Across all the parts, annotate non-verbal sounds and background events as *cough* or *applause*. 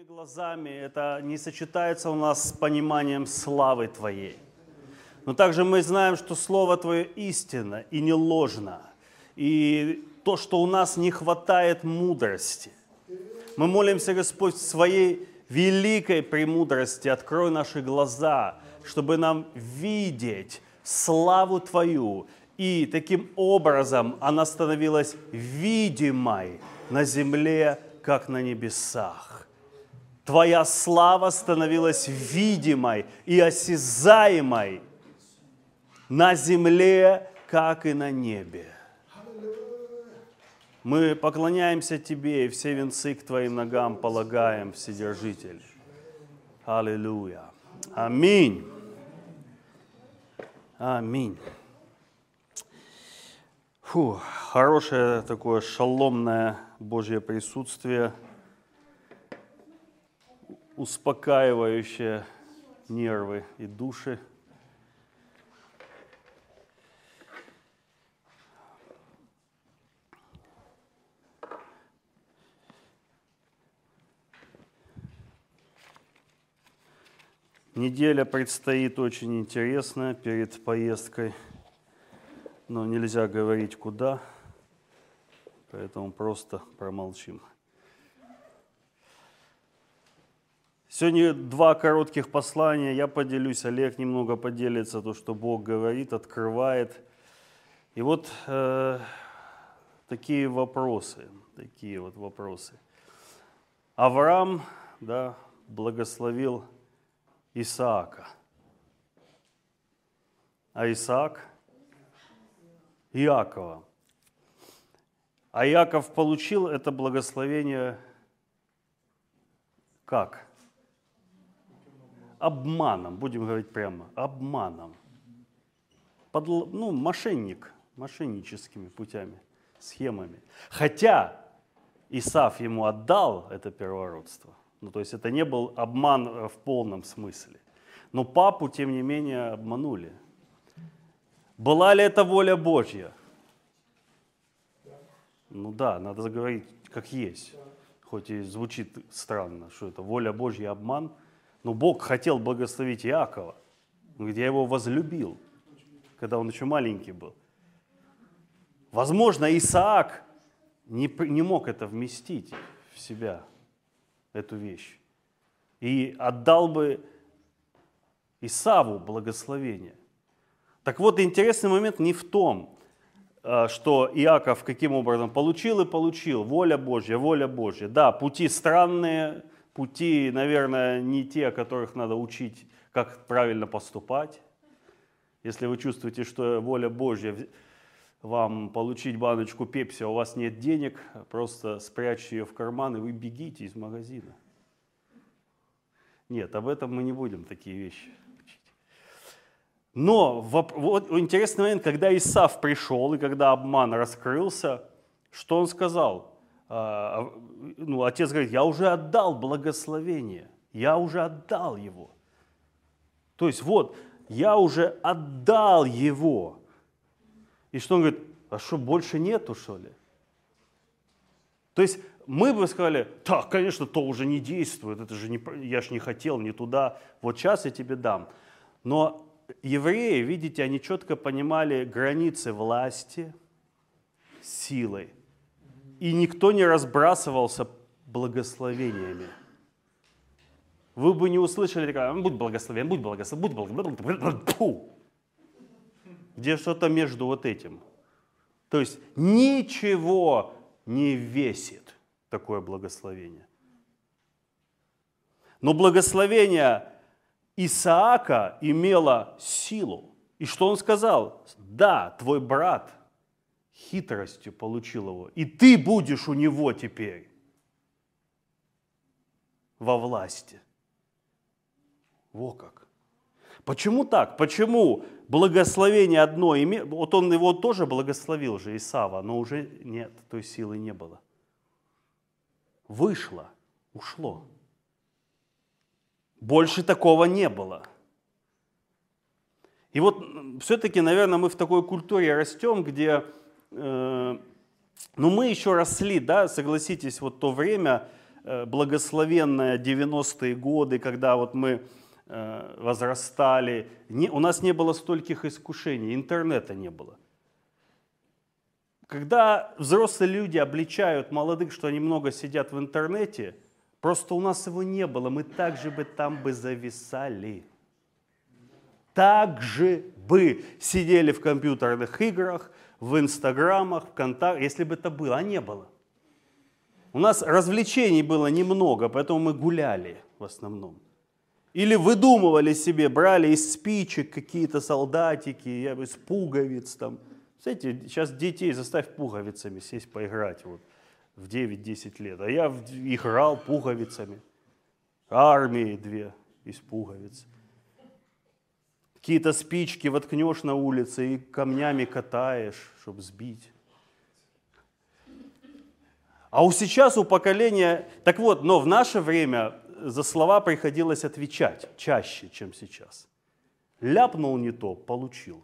своими глазами это не сочетается у нас с пониманием славы Твоей. Но также мы знаем, что Слово Твое истинно и не ложно. И то, что у нас не хватает мудрости. Мы молимся, Господь, в своей великой премудрости открой наши глаза, чтобы нам видеть славу Твою. И таким образом она становилась видимой на земле, как на небесах. Твоя слава становилась видимой и осязаемой на земле, как и на небе. Мы поклоняемся Тебе и все венцы к Твоим ногам полагаем, Вседержитель. Аллилуйя. Аминь. Аминь. Фу, хорошее такое шаломное Божье присутствие, успокаивающее нервы и души. Неделя предстоит очень интересная перед поездкой, но нельзя говорить куда, поэтому просто промолчим. Сегодня два коротких послания. Я поделюсь, Олег немного поделится, то, что Бог говорит, открывает. И вот э, такие вопросы, такие вот вопросы. Авраам, да, благословил Исаака. А Исаак – Иакова. А Иаков получил это благословение как? Обманом, будем говорить прямо, обманом. Под, ну, мошенник, мошенническими путями, схемами. Хотя Исаф ему отдал это первородство, ну, то есть это не был обман э, в полном смысле. Но папу, тем не менее, обманули. Была ли это воля Божья? Ну да, надо заговорить как есть. Хоть и звучит странно, что это воля Божья обман. Но Бог хотел благословить Иакова. Он я его возлюбил, когда он еще маленький был. Возможно, Исаак не, не мог это вместить в себя эту вещь. И отдал бы Исаву благословение. Так вот, интересный момент не в том, а, что Иаков каким образом получил и получил. Воля Божья, воля Божья. Да, пути странные, пути, наверное, не те, которых надо учить, как правильно поступать. Если вы чувствуете, что воля Божья вам получить баночку пепси, а у вас нет денег, просто спрячьте ее в карман, и вы бегите из магазина. Нет, об этом мы не будем такие вещи учить. Но вот интересный момент, когда Исав пришел, и когда обман раскрылся, что он сказал? А, а, ну, отец говорит, я уже отдал благословение, я уже отдал его. То есть вот, я уже отдал его. И что он говорит, а что, больше нету, что ли? То есть мы бы сказали, так, конечно, то уже не действует, это же не, я же не хотел, не туда, вот сейчас я тебе дам. Но евреи, видите, они четко понимали границы власти, силой. И никто не разбрасывался благословениями. Вы бы не услышали, будь благословен, будь благословен, будь благословен, где что-то между вот этим. То есть ничего не весит такое благословение. Но благословение Исаака имело силу. И что он сказал? Да, твой брат хитростью получил его, и ты будешь у него теперь во власти. Во как. Почему так? Почему благословение одно, вот он его тоже благословил же, Исава, но уже нет, той силы не было. Вышло, ушло. Больше такого не было. И вот все-таки, наверное, мы в такой культуре растем, где, э, ну, мы еще росли, да, согласитесь, вот то время, э, благословенная 90-е годы, когда вот мы э, возрастали, не, у нас не было стольких искушений, интернета не было. Когда взрослые люди обличают молодых, что они много сидят в интернете, просто у нас его не было, мы также бы там бы зависали. Так же бы сидели в компьютерных играх, в инстаграмах, в контактах, если бы это было, а не было. У нас развлечений было немного, поэтому мы гуляли в основном. Или выдумывали себе, брали из спичек какие-то солдатики, я из пуговиц там – знаете, сейчас детей заставь пуговицами сесть поиграть вот, в 9-10 лет. А я играл пуговицами. Армии две из пуговиц. Какие-то спички воткнешь на улице и камнями катаешь, чтобы сбить. А у сейчас у поколения... Так вот, но в наше время за слова приходилось отвечать чаще, чем сейчас. Ляпнул не то, получил.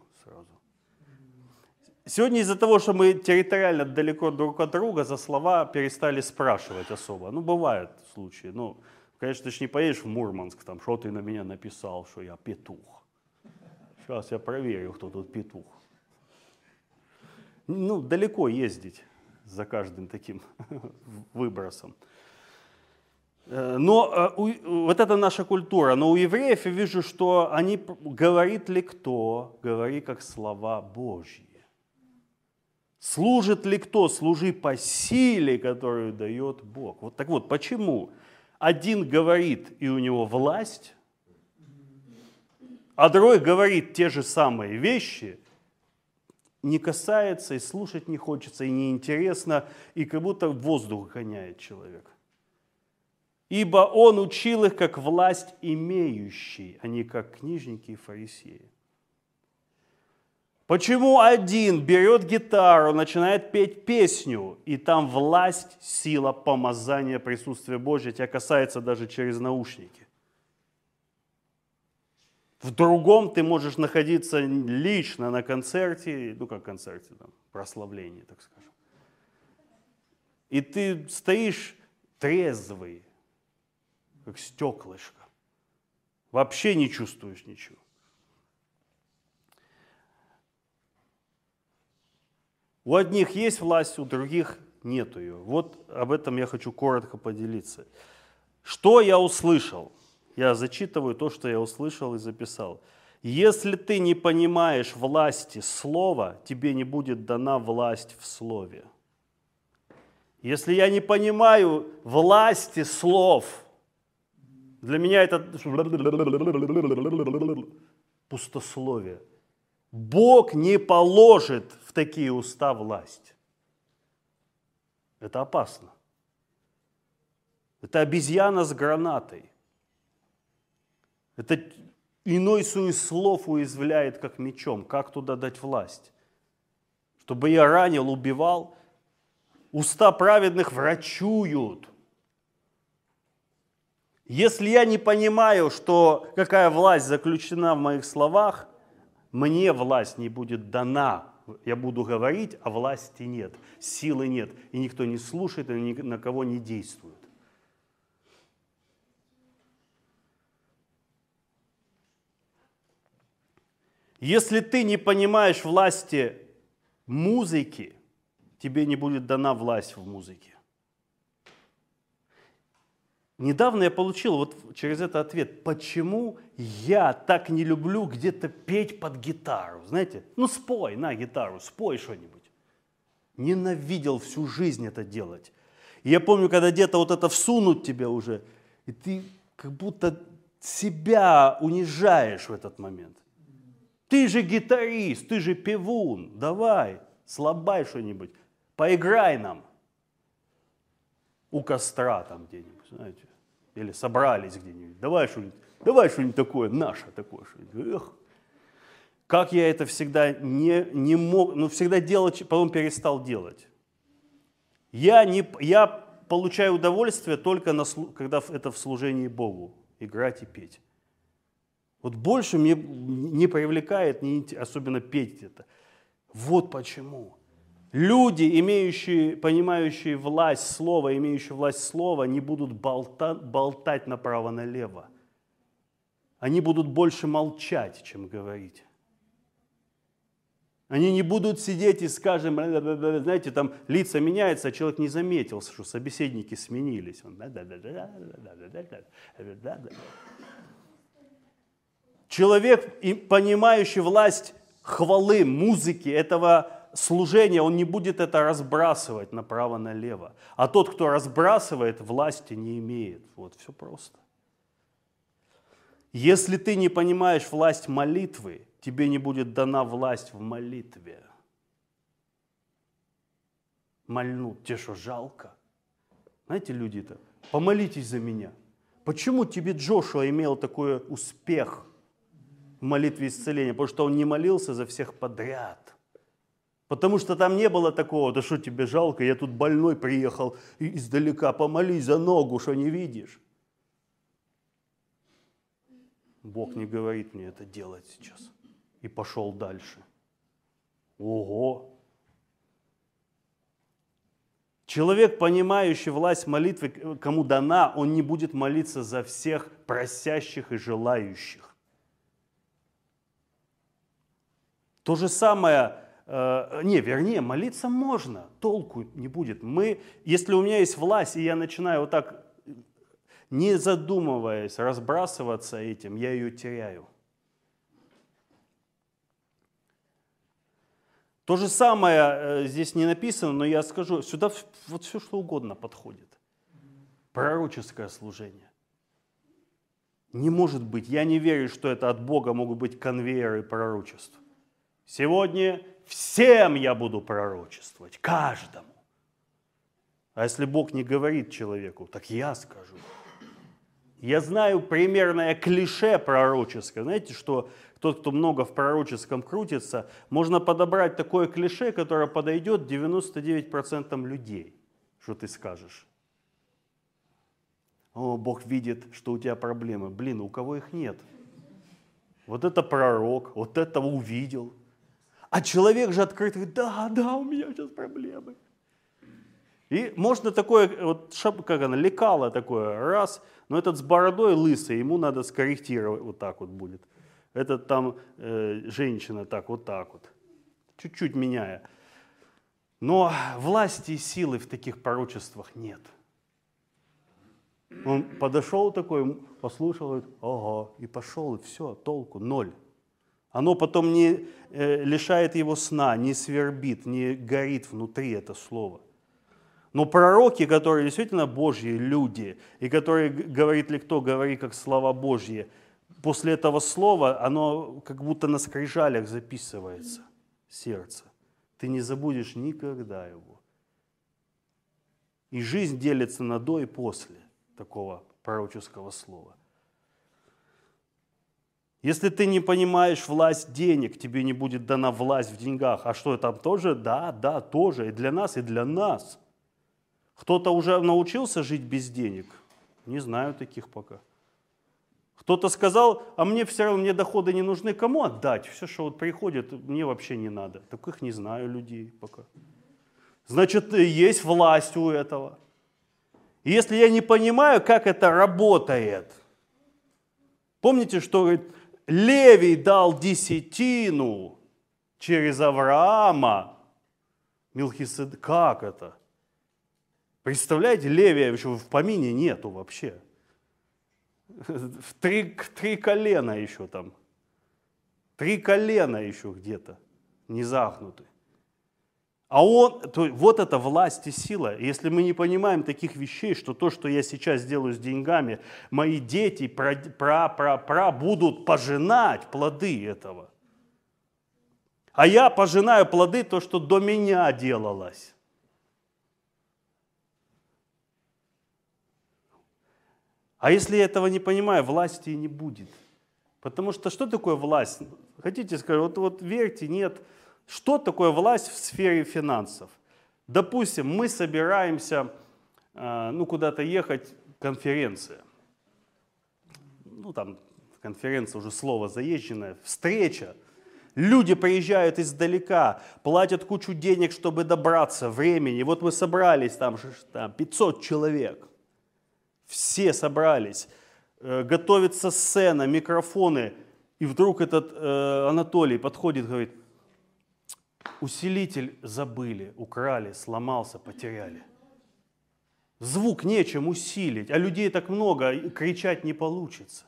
Сегодня из-за того, что мы территориально далеко друг от друга, за слова перестали спрашивать особо. Ну, бывают случаи. Ну, конечно, ты же не поедешь в Мурманск, там, что ты на меня написал, что я петух. Сейчас я проверю, кто тут петух. Ну, далеко ездить за каждым таким *laughs* выбросом. Э, но э, вот это наша культура. Но у евреев я вижу, что они, говорит ли кто, говори как слова Божьи. Служит ли кто? Служи по силе, которую дает Бог. Вот так вот, почему один говорит, и у него власть, а другой говорит те же самые вещи, не касается, и слушать не хочется, и неинтересно, и как будто воздух гоняет человек. Ибо он учил их как власть имеющий, а не как книжники и фарисеи. Почему один берет гитару, начинает петь песню, и там власть, сила, помазание, присутствие Божье тебя касается даже через наушники? В другом ты можешь находиться лично на концерте, ну как концерте, там, прославлении, так скажем. И ты стоишь трезвый, как стеклышко. Вообще не чувствуешь ничего. У одних есть власть, у других нет ее. Вот об этом я хочу коротко поделиться. Что я услышал? Я зачитываю то, что я услышал и записал. Если ты не понимаешь власти слова, тебе не будет дана власть в слове. Если я не понимаю власти слов, для меня это пустословие. Бог не положит в такие уста власть. Это опасно. Это обезьяна с гранатой. Это иной сует слов уязвляет, как мечом. Как туда дать власть? Чтобы я ранил, убивал. Уста праведных врачуют. Если я не понимаю, что какая власть заключена в моих словах – мне власть не будет дана. Я буду говорить, а власти нет, силы нет, и никто не слушает, и ни на кого не действует. Если ты не понимаешь власти музыки, тебе не будет дана власть в музыке. Недавно я получил вот через это ответ, почему я так не люблю где-то петь под гитару. Знаете, ну спой на гитару, спой что-нибудь. Ненавидел всю жизнь это делать. И я помню, когда где-то вот это всунут тебе уже, и ты как будто себя унижаешь в этот момент. Ты же гитарист, ты же певун, давай, слабай что-нибудь, поиграй нам у костра там где-нибудь, знаете или собрались где-нибудь, давай что-нибудь, давай что-нибудь такое, наше такое. Что-нибудь. Эх. Как я это всегда не, не мог, ну всегда делал, потом перестал делать. Я, не, я получаю удовольствие только, на, когда это в служении Богу, играть и петь. Вот больше мне не привлекает, не, особенно петь это. Вот почему. Люди, имеющие, понимающие власть слова, имеющие власть слова, не будут болтать, болтать направо-налево. Они будут больше молчать, чем говорить. Они не будут сидеть и скажем, знаете, там лица меняются, а человек не заметил, что собеседники сменились. Человек, понимающий власть хвалы, музыки, этого служения, он не будет это разбрасывать направо-налево. А тот, кто разбрасывает, власти не имеет. Вот все просто. Если ты не понимаешь власть молитвы, тебе не будет дана власть в молитве. Мольнут. Тебе что, жалко? Знаете, люди-то, помолитесь за меня. Почему тебе Джошуа имел такой успех в молитве исцеления? Потому что он не молился за всех подряд. Потому что там не было такого, да что тебе жалко, я тут больной приехал издалека, помолись за ногу, что не видишь. Бог не говорит мне это делать сейчас. И пошел дальше. Ого! Человек, понимающий власть молитвы, кому дана, он не будет молиться за всех просящих и желающих. То же самое, э, не, вернее, молиться можно, толку не будет. Мы, если у меня есть власть, и я начинаю вот так не задумываясь, разбрасываться этим, я ее теряю. То же самое э, здесь не написано, но я скажу, сюда вот все что угодно подходит. Пророческое служение. Не может быть, я не верю, что это от Бога могут быть конвейеры пророчеств. Сегодня всем я буду пророчествовать, каждому. А если Бог не говорит человеку, так я скажу. Я знаю примерное клише пророческое. Знаете, что тот, кто много в пророческом крутится, можно подобрать такое клише, которое подойдет 99% людей. Что ты скажешь? О, Бог видит, что у тебя проблемы. Блин, у кого их нет? Вот это пророк, вот это увидел. А человек же открыт говорит, да, да, у меня сейчас проблемы. И можно такое, вот как она, лекало такое, раз, но этот с бородой лысый, ему надо скорректировать, вот так вот будет. Этот там э, женщина так, вот так вот, чуть-чуть меняя. Но власти и силы в таких пророчествах нет. Он подошел такой, послушал, говорит, ого, и пошел, и все, толку, ноль. Оно потом не э, лишает его сна, не свербит, не горит внутри это слово. Но пророки, которые действительно Божьи люди, и которые, говорит ли кто, говори как слова Божьи, после этого слова оно как будто на скрижалях записывается сердце. Ты не забудешь никогда его. И жизнь делится на до и после такого пророческого слова. Если ты не понимаешь власть денег, тебе не будет дана власть в деньгах. А что там тоже? Да, да, тоже. И для нас, и для нас – кто-то уже научился жить без денег? Не знаю таких пока. Кто-то сказал, а мне все равно, мне доходы не нужны, кому отдать? Все, что вот приходит, мне вообще не надо. Таких не знаю людей пока. Значит, есть власть у этого. Если я не понимаю, как это работает, помните, что говорит, Левий дал десятину через Авраама, Милхисед, как это? Представляете, Левия еще в помине нету вообще. В три, три колена еще там. Три колена еще где-то не загнуты. А он, то, вот это власть и сила. Если мы не понимаем таких вещей, что то, что я сейчас делаю с деньгами, мои дети, пра, пра, пра, пра будут пожинать плоды этого. А я пожинаю плоды то, что до меня делалось. А если я этого не понимаю, власти не будет. Потому что что такое власть? Хотите сказать, вот, вот верьте, нет. Что такое власть в сфере финансов? Допустим, мы собираемся э, ну, куда-то ехать, конференция. Ну, там конференция уже слово заезженное, встреча. Люди приезжают издалека, платят кучу денег, чтобы добраться, времени. Вот мы собрались, там, там 500 человек. Все собрались. Э, готовится сцена, микрофоны. И вдруг этот э, Анатолий подходит говорит, усилитель забыли, украли, сломался, потеряли. Звук нечем усилить, а людей так много, кричать не получится.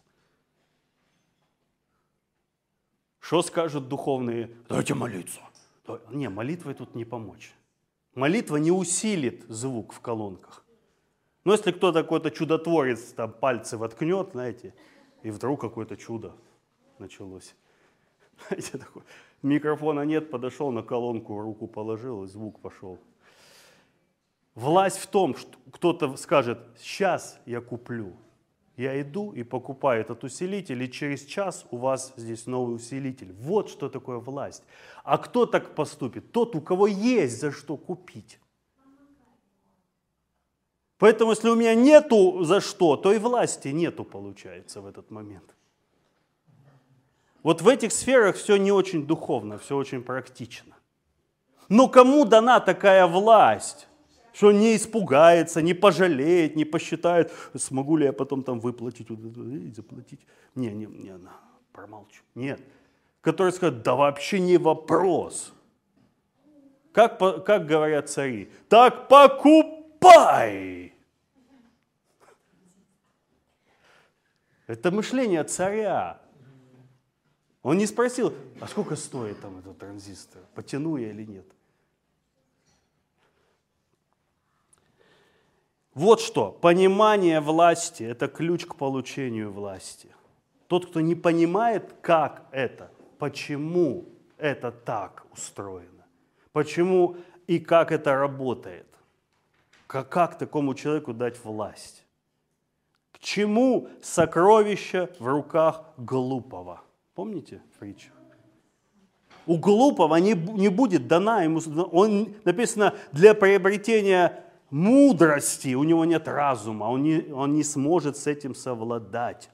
Что скажут духовные? Давайте молиться. Не, молитвой тут не помочь. Молитва не усилит звук в колонках. Но если кто-то какой-то чудотворец там пальцы воткнет, знаете, и вдруг какое-то чудо началось. *laughs* Знаете, такой, микрофона нет, подошел на колонку, руку положил, и звук пошел. Власть в том, что кто-то скажет, сейчас я куплю. Я иду и покупаю этот усилитель, и через час у вас здесь новый усилитель. Вот что такое власть. А кто так поступит? Тот, у кого есть за что купить. Поэтому, если у меня нету за что, то и власти нету, получается, в этот момент. Вот в этих сферах все не очень духовно, все очень практично. Но кому дана такая власть? что не испугается, не пожалеет, не посчитает, смогу ли я потом там выплатить, заплатить. Не, не, не, на, промолчу. Нет. Который скажет, да вообще не вопрос. Как, как говорят цари, так покупай. Это мышление царя. Он не спросил, а сколько стоит там этот транзистор, потяну я или нет. Вот что, понимание власти – это ключ к получению власти. Тот, кто не понимает, как это, почему это так устроено, почему и как это работает, как, как такому человеку дать власть. К чему сокровище в руках глупого? Помните притчу? У глупого не, не будет дана ему, он написано, для приобретения мудрости, у него нет разума, он не, он не сможет с этим совладать.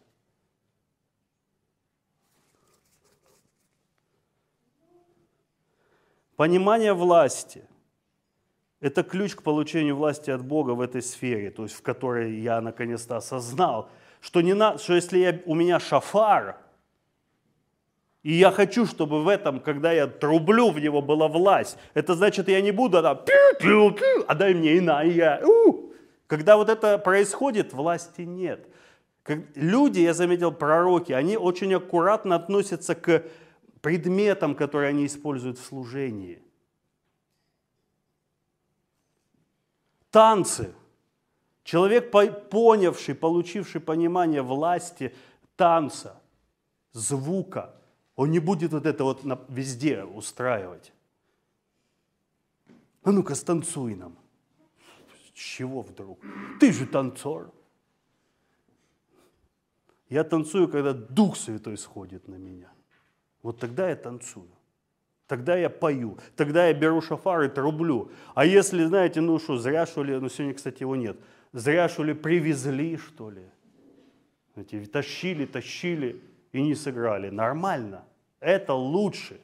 Понимание власти – это ключ к получению власти от Бога в этой сфере, то есть в которой я наконец-то осознал, что, не на, что если я, у меня шафар – и я хочу, чтобы в этом, когда я трублю в него, была власть. Это значит, я не буду, там, а дай мне иная. У. Когда вот это происходит, власти нет. Люди, я заметил, пророки, они очень аккуратно относятся к предметам, которые они используют в служении. Танцы. Человек, понявший, получивший понимание власти танца, звука – он не будет вот это вот везде устраивать. А ну-ка, станцуй нам. С чего вдруг? Ты же танцор. Я танцую, когда Дух Святой сходит на меня. Вот тогда я танцую. Тогда я пою, тогда я беру шафар и трублю. А если, знаете, ну что, зря что ли, ну сегодня, кстати, его нет, зря что ли привезли, что ли? Знаете, тащили, тащили, и не сыграли. Нормально. Это лучше.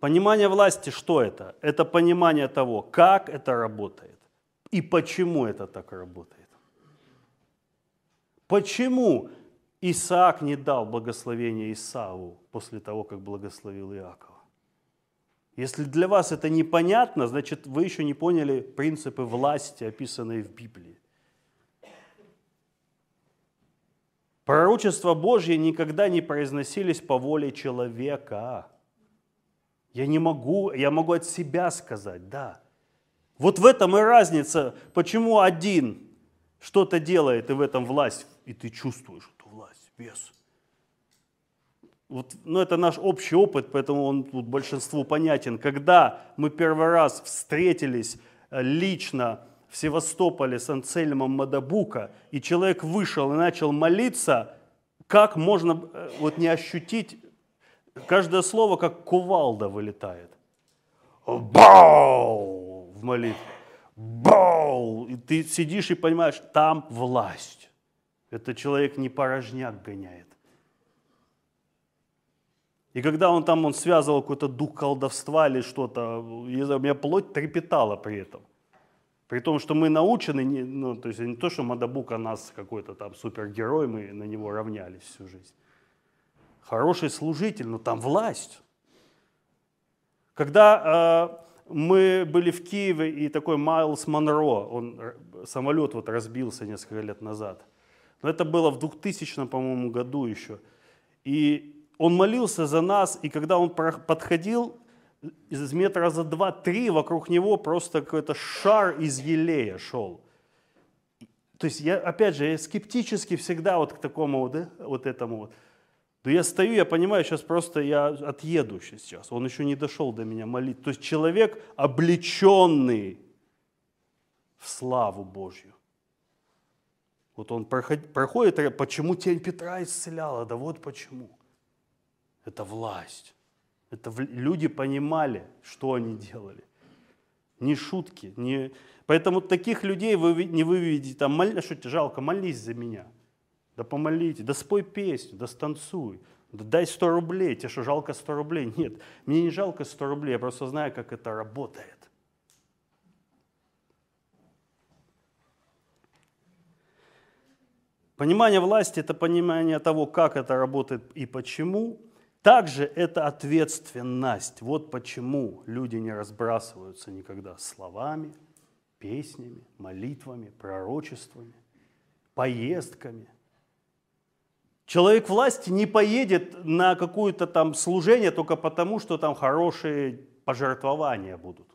Понимание власти, что это? Это понимание того, как это работает и почему это так работает. Почему Исаак не дал благословения Исаву после того, как благословил Иакова? Если для вас это непонятно, значит, вы еще не поняли принципы власти, описанные в Библии. Пророчества Божьи никогда не произносились по воле человека. Я не могу, я могу от себя сказать, да. Вот в этом и разница, почему один что-то делает, и в этом власть, и ты чувствуешь эту власть, вес вот, ну, это наш общий опыт, поэтому он тут большинству понятен. Когда мы первый раз встретились э, лично в Севастополе с Анцельмом Мадабука, и человек вышел и начал молиться, как можно э, вот не ощутить, каждое слово как кувалда вылетает. Бау! В молитве. Бау! И ты сидишь и понимаешь, там власть. Это человек не порожняк гоняет. И когда он там, он связывал какой-то дух колдовства или что-то, у меня плоть трепетала при этом. При том, что мы научены, ну, то есть не то, что Мадабука нас какой-то там супергерой, мы на него равнялись всю жизнь. Хороший служитель, но там власть. Когда э, мы были в Киеве, и такой Майлз Монро, он, самолет вот разбился несколько лет назад. Но это было в 2000, по-моему, году еще. И он молился за нас, и когда он подходил, из метра за два-три вокруг него просто какой-то шар из елея шел. То есть я, опять же, я скептически всегда вот к такому вот, да, вот этому вот. Но я стою, я понимаю, сейчас просто я отъеду сейчас. Он еще не дошел до меня молить. То есть человек облеченный в славу Божью. Вот он проходит, проходит почему тень Петра исцеляла? Да вот почему. Это власть. Это люди понимали, что они делали. Не шутки. Не... Поэтому таких людей вы не выведете, там, моль... что тебе жалко, молись за меня. Да помолите, да спой песню, да станцуй. Да дай 100 рублей, тебе что, жалко 100 рублей? Нет, мне не жалко 100 рублей, я просто знаю, как это работает. Понимание власти – это понимание того, как это работает и почему – также это ответственность. Вот почему люди не разбрасываются никогда словами, песнями, молитвами, пророчествами, поездками. Человек власти не поедет на какое-то там служение только потому, что там хорошие пожертвования будут.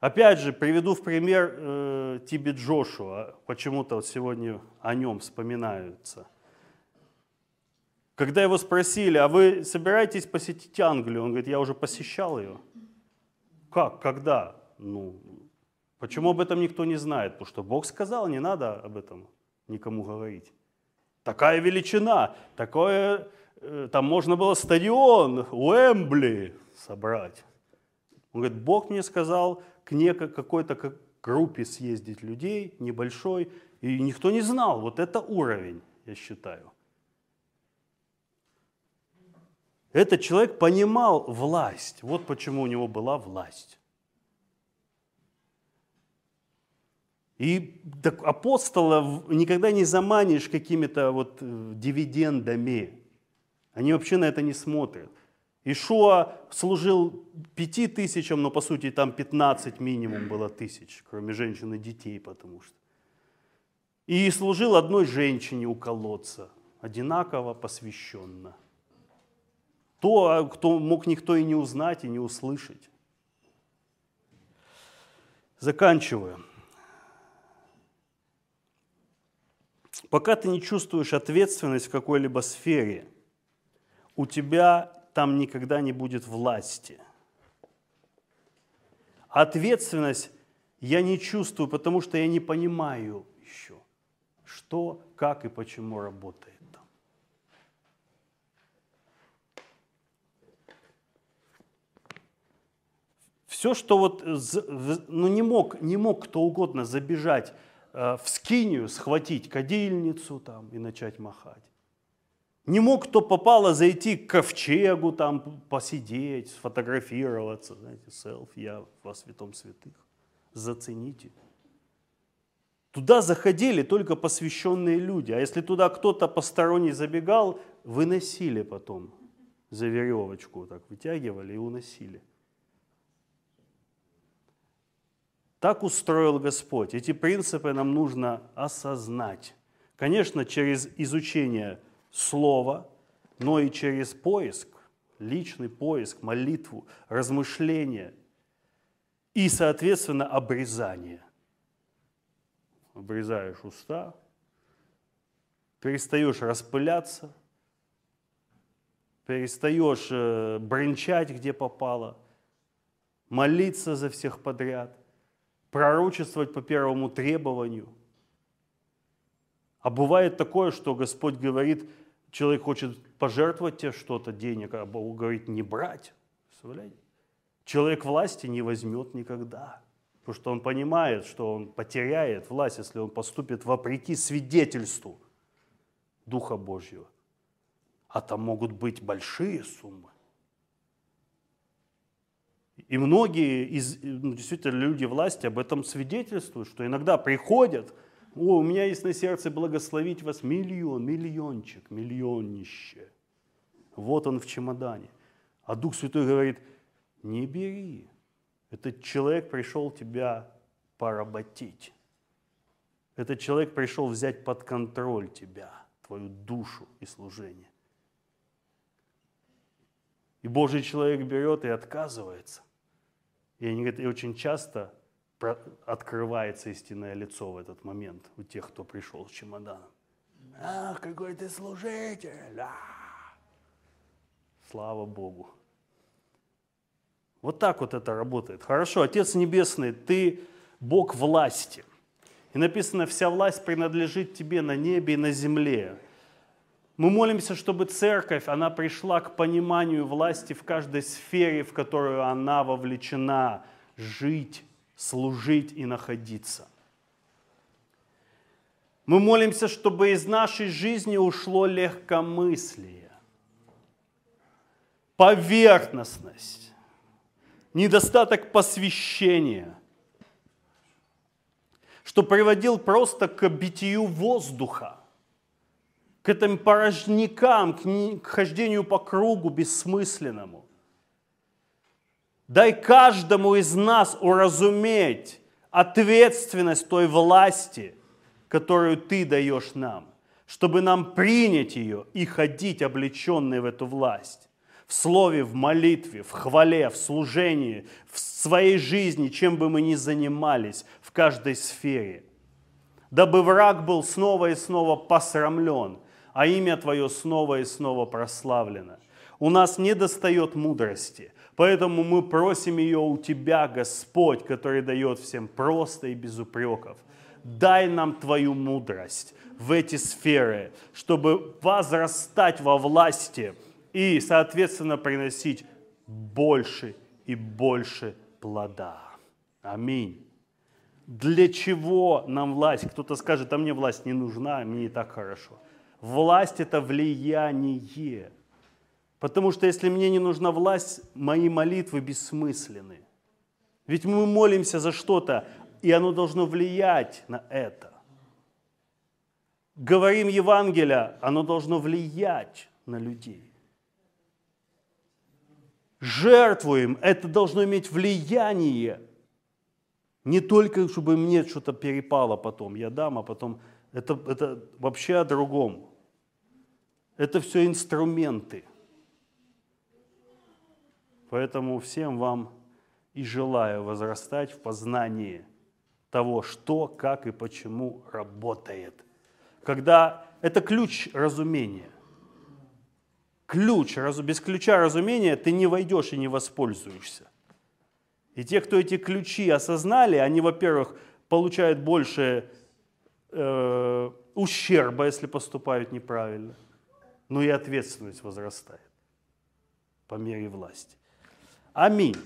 Опять же, приведу в пример э, Тиби Джошуа. Почему-то вот сегодня о нем вспоминаются – когда его спросили, а вы собираетесь посетить Англию? Он говорит, я уже посещал ее. Как? Когда? Ну, почему об этом никто не знает? Потому что Бог сказал, не надо об этом никому говорить. Такая величина, такое, э, там можно было стадион Уэмбли собрать. Он говорит, Бог мне сказал к некой какой-то группе съездить людей, небольшой, и никто не знал. Вот это уровень, я считаю. Этот человек понимал власть. Вот почему у него была власть. И апостолов никогда не заманишь какими-то вот э, дивидендами. Они вообще на это не смотрят. Ишуа служил пяти тысячам, но по сути там 15 минимум было тысяч, кроме женщин и детей, потому что. И служил одной женщине у колодца, одинаково посвященно то, кто мог никто и не узнать, и не услышать. Заканчиваю. Пока ты не чувствуешь ответственность в какой-либо сфере, у тебя там никогда не будет власти. Ответственность я не чувствую, потому что я не понимаю еще, что, как и почему работает. Все, что вот, ну не мог, не мог кто угодно забежать э, в скинию, схватить кадильницу там и начать махать. Не мог кто попало зайти к ковчегу, там посидеть, сфотографироваться, знаете, селфи, я во святом святых. Зацените. Туда заходили только посвященные люди, а если туда кто-то посторонний забегал, выносили потом за веревочку, так вытягивали и уносили. Так устроил Господь. Эти принципы нам нужно осознать. Конечно, через изучение Слова, но и через поиск, личный поиск, молитву, размышление и, соответственно, обрезание. Обрезаешь уста, перестаешь распыляться, перестаешь э, бренчать, где попало, молиться за всех подряд – пророчествовать по первому требованию. А бывает такое, что Господь говорит, человек хочет пожертвовать тебе что-то, денег, а Бог говорит, не брать. Человек власти не возьмет никогда. Потому что он понимает, что он потеряет власть, если он поступит вопреки свидетельству Духа Божьего. А там могут быть большие суммы. И многие из, ну, действительно люди власти об этом свидетельствуют, что иногда приходят, о, у меня есть на сердце благословить вас миллион, миллиончик, миллионнище. Вот он в чемодане. А Дух Святой говорит, не бери. Этот человек пришел тебя поработить. Этот человек пришел взять под контроль тебя, твою душу и служение. И Божий человек берет и отказывается. И они говорят, и очень часто открывается истинное лицо в этот момент у тех, кто пришел с чемоданом. Ах, какой ты служитель! А! Слава Богу. Вот так вот это работает. Хорошо, Отец Небесный, Ты Бог власти. И написано, вся власть принадлежит Тебе на небе и на земле. Мы молимся, чтобы церковь, она пришла к пониманию власти в каждой сфере, в которую она вовлечена, жить, служить и находиться. Мы молимся, чтобы из нашей жизни ушло легкомыслие, поверхностность, недостаток посвящения, что приводил просто к битию воздуха – к этим порожникам, к хождению по кругу бессмысленному. Дай каждому из нас уразуметь ответственность той власти, которую Ты даешь нам, чтобы нам принять ее и ходить облеченные в эту власть. В слове, в молитве, в хвале, в служении, в своей жизни, чем бы мы ни занимались, в каждой сфере. Дабы враг был снова и снова посрамлен, а имя Твое снова и снова прославлено. У нас не достает мудрости, поэтому мы просим ее у Тебя, Господь, который дает всем просто и без упреков. Дай нам Твою мудрость в эти сферы, чтобы возрастать во власти и, соответственно, приносить больше и больше плода. Аминь. Для чего нам власть? Кто-то скажет, а мне власть не нужна, мне и так хорошо. Власть – это влияние. Потому что если мне не нужна власть, мои молитвы бессмысленны. Ведь мы молимся за что-то, и оно должно влиять на это. Говорим Евангелие, оно должно влиять на людей. Жертвуем, это должно иметь влияние. Не только, чтобы мне что-то перепало потом, я дам, а потом это, это вообще о другом. Это все инструменты. Поэтому всем вам и желаю возрастать в познании того, что, как и почему работает. Когда это ключ разумения. Ключ, без ключа разумения ты не войдешь и не воспользуешься. И те, кто эти ключи осознали, они, во-первых, получают больше э, ущерба, если поступают неправильно но и ответственность возрастает по мере власти. Аминь.